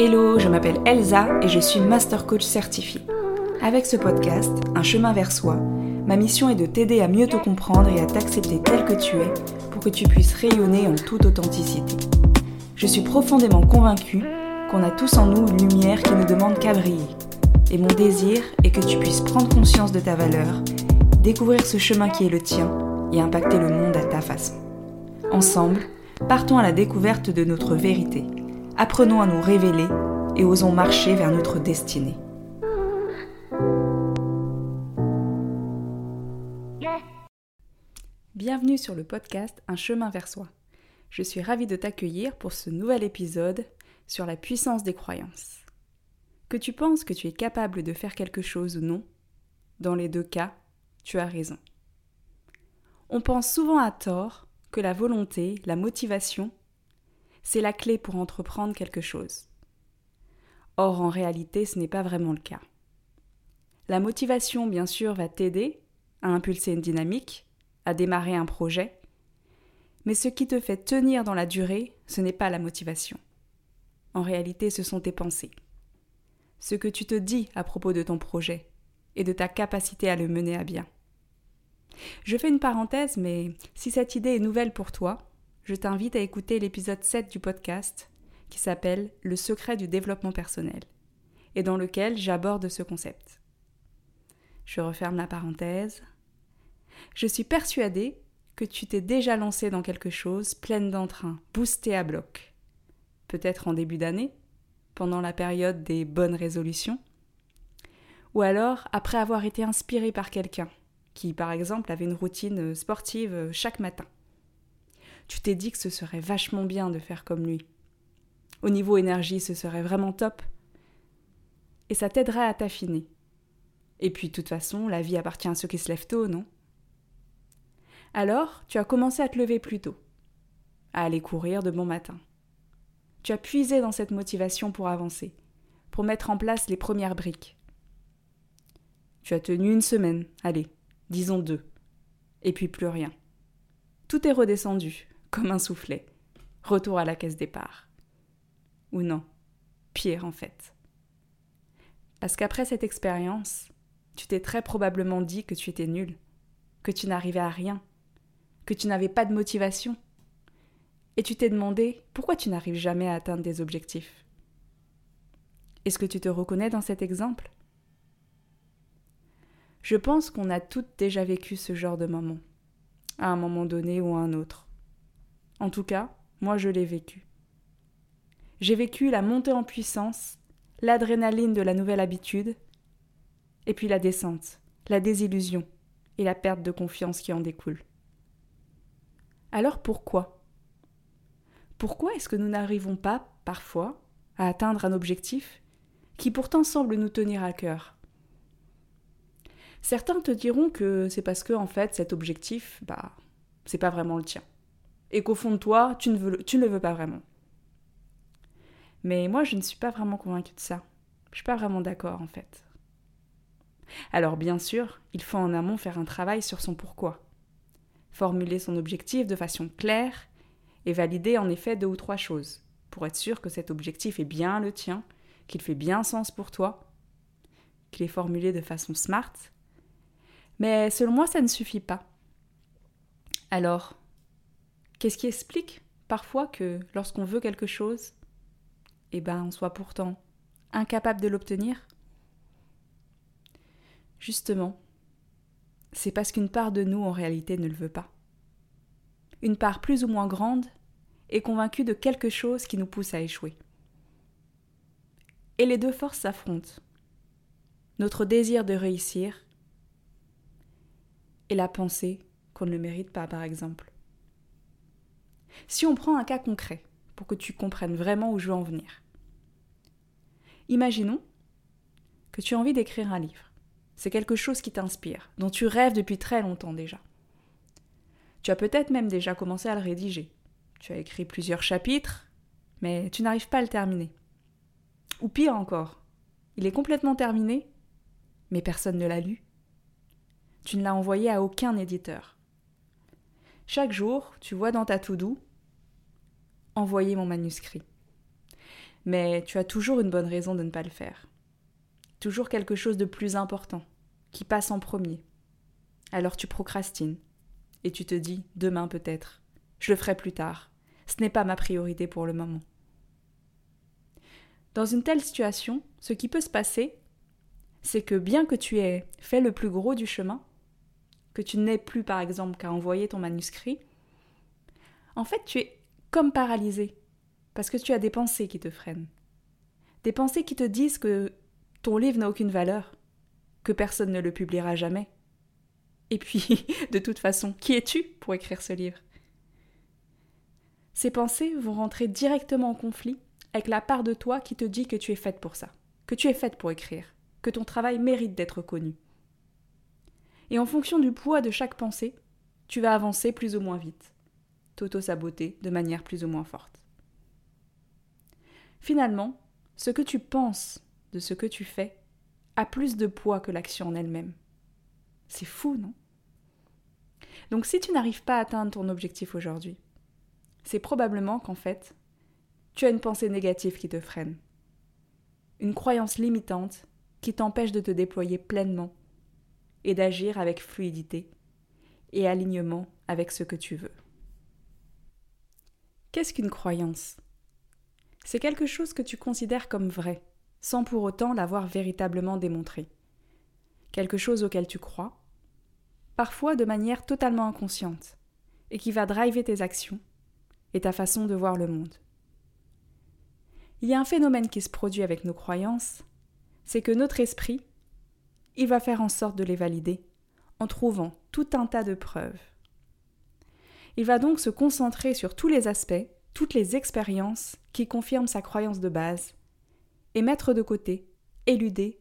Hello, je m'appelle Elsa et je suis Master Coach certifié. Avec ce podcast, Un chemin vers soi, ma mission est de t'aider à mieux te comprendre et à t'accepter tel que tu es pour que tu puisses rayonner en toute authenticité. Je suis profondément convaincue qu'on a tous en nous une lumière qui ne demande qu'à briller. Et mon désir est que tu puisses prendre conscience de ta valeur, découvrir ce chemin qui est le tien et impacter le monde à ta façon. Ensemble, partons à la découverte de notre vérité. Apprenons à nous révéler et osons marcher vers notre destinée. Bienvenue sur le podcast Un chemin vers soi. Je suis ravie de t'accueillir pour ce nouvel épisode sur la puissance des croyances. Que tu penses que tu es capable de faire quelque chose ou non, dans les deux cas, tu as raison. On pense souvent à tort que la volonté, la motivation, c'est la clé pour entreprendre quelque chose. Or, en réalité, ce n'est pas vraiment le cas. La motivation, bien sûr, va t'aider à impulser une dynamique, à démarrer un projet, mais ce qui te fait tenir dans la durée, ce n'est pas la motivation. En réalité, ce sont tes pensées. Ce que tu te dis à propos de ton projet et de ta capacité à le mener à bien. Je fais une parenthèse, mais si cette idée est nouvelle pour toi, je t'invite à écouter l'épisode 7 du podcast qui s'appelle Le secret du développement personnel et dans lequel j'aborde ce concept. Je referme la parenthèse. Je suis persuadée que tu t'es déjà lancé dans quelque chose pleine d'entrain, boosté à bloc. Peut-être en début d'année, pendant la période des bonnes résolutions, ou alors après avoir été inspiré par quelqu'un, qui par exemple avait une routine sportive chaque matin. Tu t'es dit que ce serait vachement bien de faire comme lui. Au niveau énergie, ce serait vraiment top. Et ça t'aiderait à t'affiner. Et puis, de toute façon, la vie appartient à ceux qui se lèvent tôt, non? Alors, tu as commencé à te lever plus tôt, à aller courir de bon matin. Tu as puisé dans cette motivation pour avancer, pour mettre en place les premières briques. Tu as tenu une semaine, allez, disons deux, et puis plus rien. Tout est redescendu, comme un soufflet. Retour à la caisse départ. Ou non, pire en fait. Parce qu'après cette expérience, tu t'es très probablement dit que tu étais nul, que tu n'arrivais à rien, que tu n'avais pas de motivation. Et tu t'es demandé pourquoi tu n'arrives jamais à atteindre des objectifs? Est-ce que tu te reconnais dans cet exemple? Je pense qu'on a toutes déjà vécu ce genre de moment, à un moment donné ou à un autre. En tout cas, moi je l'ai vécu. J'ai vécu la montée en puissance, l'adrénaline de la nouvelle habitude, et puis la descente, la désillusion et la perte de confiance qui en découle. Alors pourquoi? Pourquoi est-ce que nous n'arrivons pas, parfois, à atteindre un objectif qui pourtant semble nous tenir à cœur? Certains te diront que c'est parce que, en fait, cet objectif, bah, c'est pas vraiment le tien. Et qu'au fond de toi, tu ne, veux, ne le veux pas vraiment. Mais moi, je ne suis pas vraiment convaincue de ça. Je suis pas vraiment d'accord, en fait. Alors, bien sûr, il faut en amont faire un travail sur son pourquoi. Formuler son objectif de façon claire et valider en effet deux ou trois choses pour être sûr que cet objectif est bien le tien, qu'il fait bien sens pour toi, qu'il est formulé de façon smart mais selon moi, ça ne suffit pas. Alors, qu'est-ce qui explique parfois que lorsqu'on veut quelque chose, eh ben, on soit pourtant incapable de l'obtenir? Justement, c'est parce qu'une part de nous en réalité ne le veut pas. Une part plus ou moins grande est convaincue de quelque chose qui nous pousse à échouer. Et les deux forces s'affrontent. Notre désir de réussir et la pensée qu'on ne le mérite pas, par exemple. Si on prend un cas concret, pour que tu comprennes vraiment où je veux en venir. Imaginons que tu as envie d'écrire un livre. C'est quelque chose qui t'inspire, dont tu rêves depuis très longtemps déjà. Tu as peut-être même déjà commencé à le rédiger. Tu as écrit plusieurs chapitres, mais tu n'arrives pas à le terminer. Ou pire encore, il est complètement terminé, mais personne ne l'a lu tu ne l'as envoyé à aucun éditeur. Chaque jour, tu vois dans ta to-do envoyer mon manuscrit. mais tu as toujours une bonne raison de ne pas le faire. Toujours quelque chose de plus important, qui passe en premier. Alors tu procrastines, et tu te dis demain peut-être, je le ferai plus tard, ce n'est pas ma priorité pour le moment. Dans une telle situation, ce qui peut se passer, c'est que bien que tu aies fait le plus gros du chemin, que tu n'aies plus par exemple qu'à envoyer ton manuscrit, en fait tu es comme paralysé, parce que tu as des pensées qui te freinent. Des pensées qui te disent que ton livre n'a aucune valeur, que personne ne le publiera jamais. Et puis, de toute façon, qui es-tu pour écrire ce livre? Ces pensées vont rentrer directement en conflit avec la part de toi qui te dit que tu es faite pour ça, que tu es faite pour écrire, que ton travail mérite d'être connu. Et en fonction du poids de chaque pensée, tu vas avancer plus ou moins vite, t'auto-saboter de manière plus ou moins forte. Finalement, ce que tu penses de ce que tu fais a plus de poids que l'action en elle-même. C'est fou, non? Donc si tu n'arrives pas à atteindre ton objectif aujourd'hui, c'est probablement qu'en fait, tu as une pensée négative qui te freine. Une croyance limitante qui t'empêche de te déployer pleinement et d'agir avec fluidité et alignement avec ce que tu veux. Qu'est-ce qu'une croyance? C'est quelque chose que tu considères comme vrai, sans pour autant l'avoir véritablement démontré. Quelque chose auquel tu crois, parfois de manière totalement inconsciente, et qui va driver tes actions et ta façon de voir le monde. Il y a un phénomène qui se produit avec nos croyances, c'est que notre esprit, il va faire en sorte de les valider en trouvant tout un tas de preuves. Il va donc se concentrer sur tous les aspects, toutes les expériences qui confirment sa croyance de base, et mettre de côté, éluder,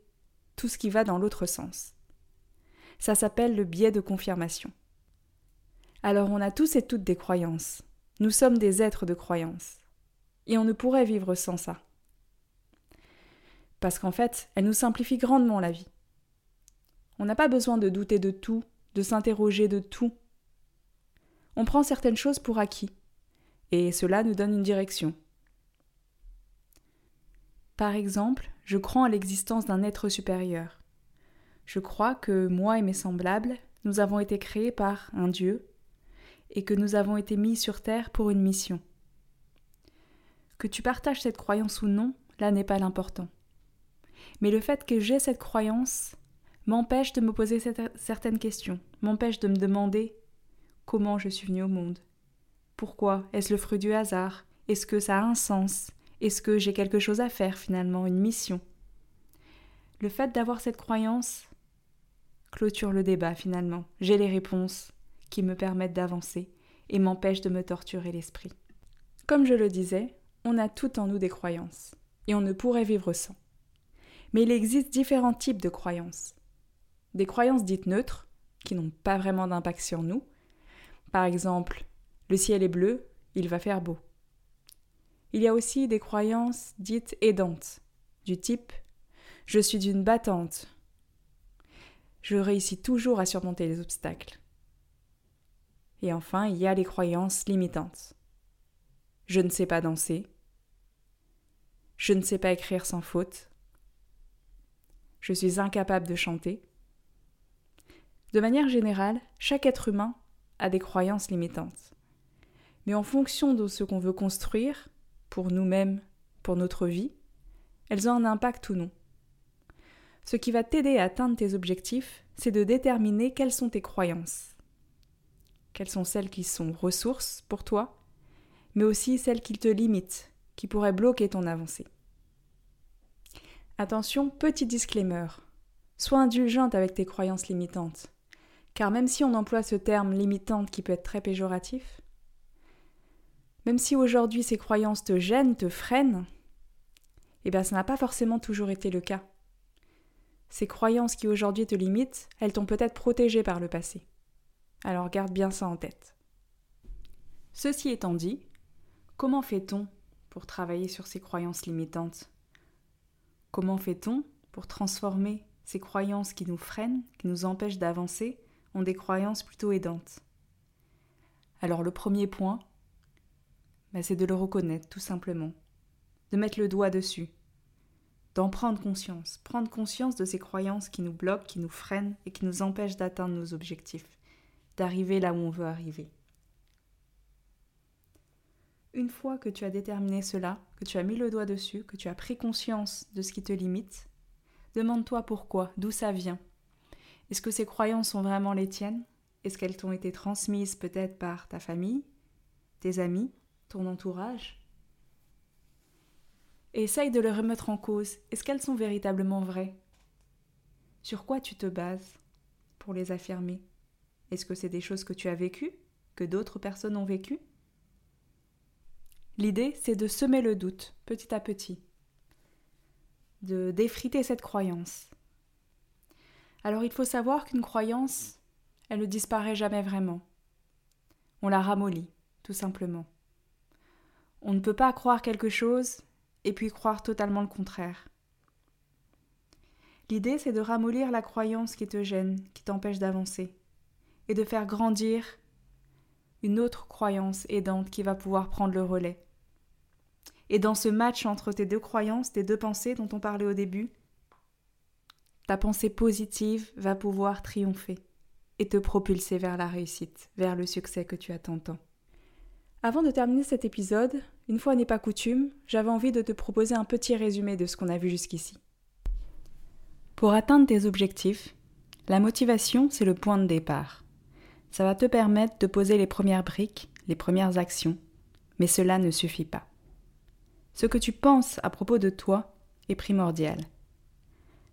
tout ce qui va dans l'autre sens. Ça s'appelle le biais de confirmation. Alors on a tous et toutes des croyances. Nous sommes des êtres de croyances. Et on ne pourrait vivre sans ça parce qu'en fait, elle nous simplifie grandement la vie. On n'a pas besoin de douter de tout, de s'interroger de tout. On prend certaines choses pour acquis, et cela nous donne une direction. Par exemple, je crois en l'existence d'un être supérieur. Je crois que moi et mes semblables, nous avons été créés par un Dieu, et que nous avons été mis sur Terre pour une mission. Que tu partages cette croyance ou non, là n'est pas l'important mais le fait que j'ai cette croyance m'empêche de me poser certaines questions, m'empêche de me demander comment je suis venue au monde. Pourquoi? Est-ce le fruit du hasard? Est-ce que ça a un sens? Est-ce que j'ai quelque chose à faire finalement, une mission? Le fait d'avoir cette croyance clôture le débat finalement. J'ai les réponses qui me permettent d'avancer et m'empêchent de me torturer l'esprit. Comme je le disais, on a tout en nous des croyances, et on ne pourrait vivre sans. Mais il existe différents types de croyances. Des croyances dites neutres, qui n'ont pas vraiment d'impact sur nous. Par exemple, le ciel est bleu, il va faire beau. Il y a aussi des croyances dites aidantes, du type je suis d'une battante. Je réussis toujours à surmonter les obstacles. Et enfin, il y a les croyances limitantes. Je ne sais pas danser. Je ne sais pas écrire sans faute je suis incapable de chanter. De manière générale, chaque être humain a des croyances limitantes. Mais en fonction de ce qu'on veut construire, pour nous-mêmes, pour notre vie, elles ont un impact ou non. Ce qui va t'aider à atteindre tes objectifs, c'est de déterminer quelles sont tes croyances. Quelles sont celles qui sont ressources pour toi, mais aussi celles qui te limitent, qui pourraient bloquer ton avancée. Attention, petit disclaimer. Sois indulgente avec tes croyances limitantes. Car même si on emploie ce terme limitante qui peut être très péjoratif, même si aujourd'hui ces croyances te gênent, te freinent, eh bien ça n'a pas forcément toujours été le cas. Ces croyances qui aujourd'hui te limitent, elles t'ont peut-être protégé par le passé. Alors garde bien ça en tête. Ceci étant dit, comment fait-on pour travailler sur ces croyances limitantes? Comment fait-on pour transformer ces croyances qui nous freinent, qui nous empêchent d'avancer, en des croyances plutôt aidantes Alors le premier point, bah, c'est de le reconnaître tout simplement. de mettre le doigt dessus, d'en prendre conscience, prendre conscience de ces croyances qui nous bloquent, qui nous freinent et qui nous empêchent d'atteindre nos objectifs, d'arriver là où on veut arriver. Une fois que tu as déterminé cela, que tu as mis le doigt dessus, que tu as pris conscience de ce qui te limite, demande-toi pourquoi, d'où ça vient. Est-ce que ces croyances sont vraiment les tiennes? Est-ce qu'elles t'ont été transmises peut-être par ta famille, tes amis, ton entourage? Et essaye de les remettre en cause. Est-ce qu'elles sont véritablement vraies? Sur quoi tu te bases pour les affirmer? Est-ce que c'est des choses que tu as vécues Que d'autres personnes ont vécues? L'idée, c'est de semer le doute petit à petit, de défriter cette croyance. Alors il faut savoir qu'une croyance, elle ne disparaît jamais vraiment. On la ramollit, tout simplement. On ne peut pas croire quelque chose et puis croire totalement le contraire. L'idée, c'est de ramollir la croyance qui te gêne, qui t'empêche d'avancer, et de faire grandir une autre croyance aidante qui va pouvoir prendre le relais. Et dans ce match entre tes deux croyances, tes deux pensées dont on parlait au début, ta pensée positive va pouvoir triompher et te propulser vers la réussite, vers le succès que tu attends tant. Avant de terminer cet épisode, une fois n'est pas coutume, j'avais envie de te proposer un petit résumé de ce qu'on a vu jusqu'ici. Pour atteindre tes objectifs, la motivation, c'est le point de départ. Ça va te permettre de poser les premières briques, les premières actions, mais cela ne suffit pas. Ce que tu penses à propos de toi est primordial.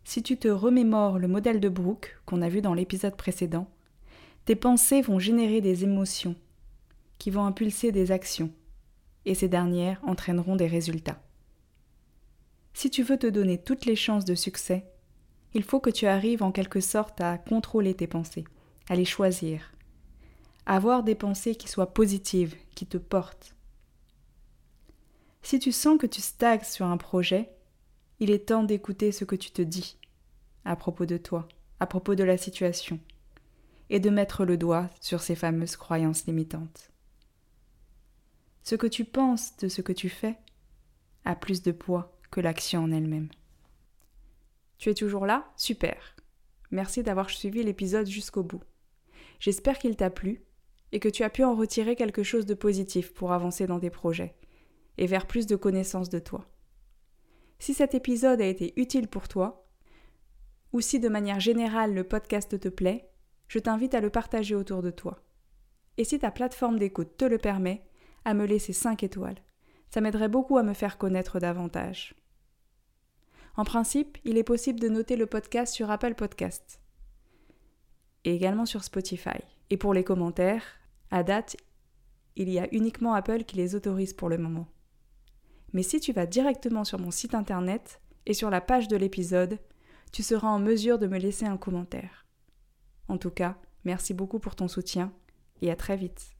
Si tu te remémores le modèle de Brooke qu'on a vu dans l'épisode précédent, tes pensées vont générer des émotions qui vont impulser des actions, et ces dernières entraîneront des résultats. Si tu veux te donner toutes les chances de succès, il faut que tu arrives en quelque sorte à contrôler tes pensées, à les choisir, à avoir des pensées qui soient positives, qui te portent, si tu sens que tu stagnes sur un projet, il est temps d'écouter ce que tu te dis à propos de toi, à propos de la situation, et de mettre le doigt sur ces fameuses croyances limitantes. Ce que tu penses de ce que tu fais a plus de poids que l'action en elle-même. Tu es toujours là? Super. Merci d'avoir suivi l'épisode jusqu'au bout. J'espère qu'il t'a plu et que tu as pu en retirer quelque chose de positif pour avancer dans tes projets et vers plus de connaissances de toi. Si cet épisode a été utile pour toi, ou si de manière générale le podcast te plaît, je t'invite à le partager autour de toi. Et si ta plateforme d'écoute te le permet, à me laisser 5 étoiles. Ça m'aiderait beaucoup à me faire connaître davantage. En principe, il est possible de noter le podcast sur Apple Podcast et également sur Spotify. Et pour les commentaires, à date, il y a uniquement Apple qui les autorise pour le moment mais si tu vas directement sur mon site internet et sur la page de l'épisode, tu seras en mesure de me laisser un commentaire. En tout cas, merci beaucoup pour ton soutien et à très vite.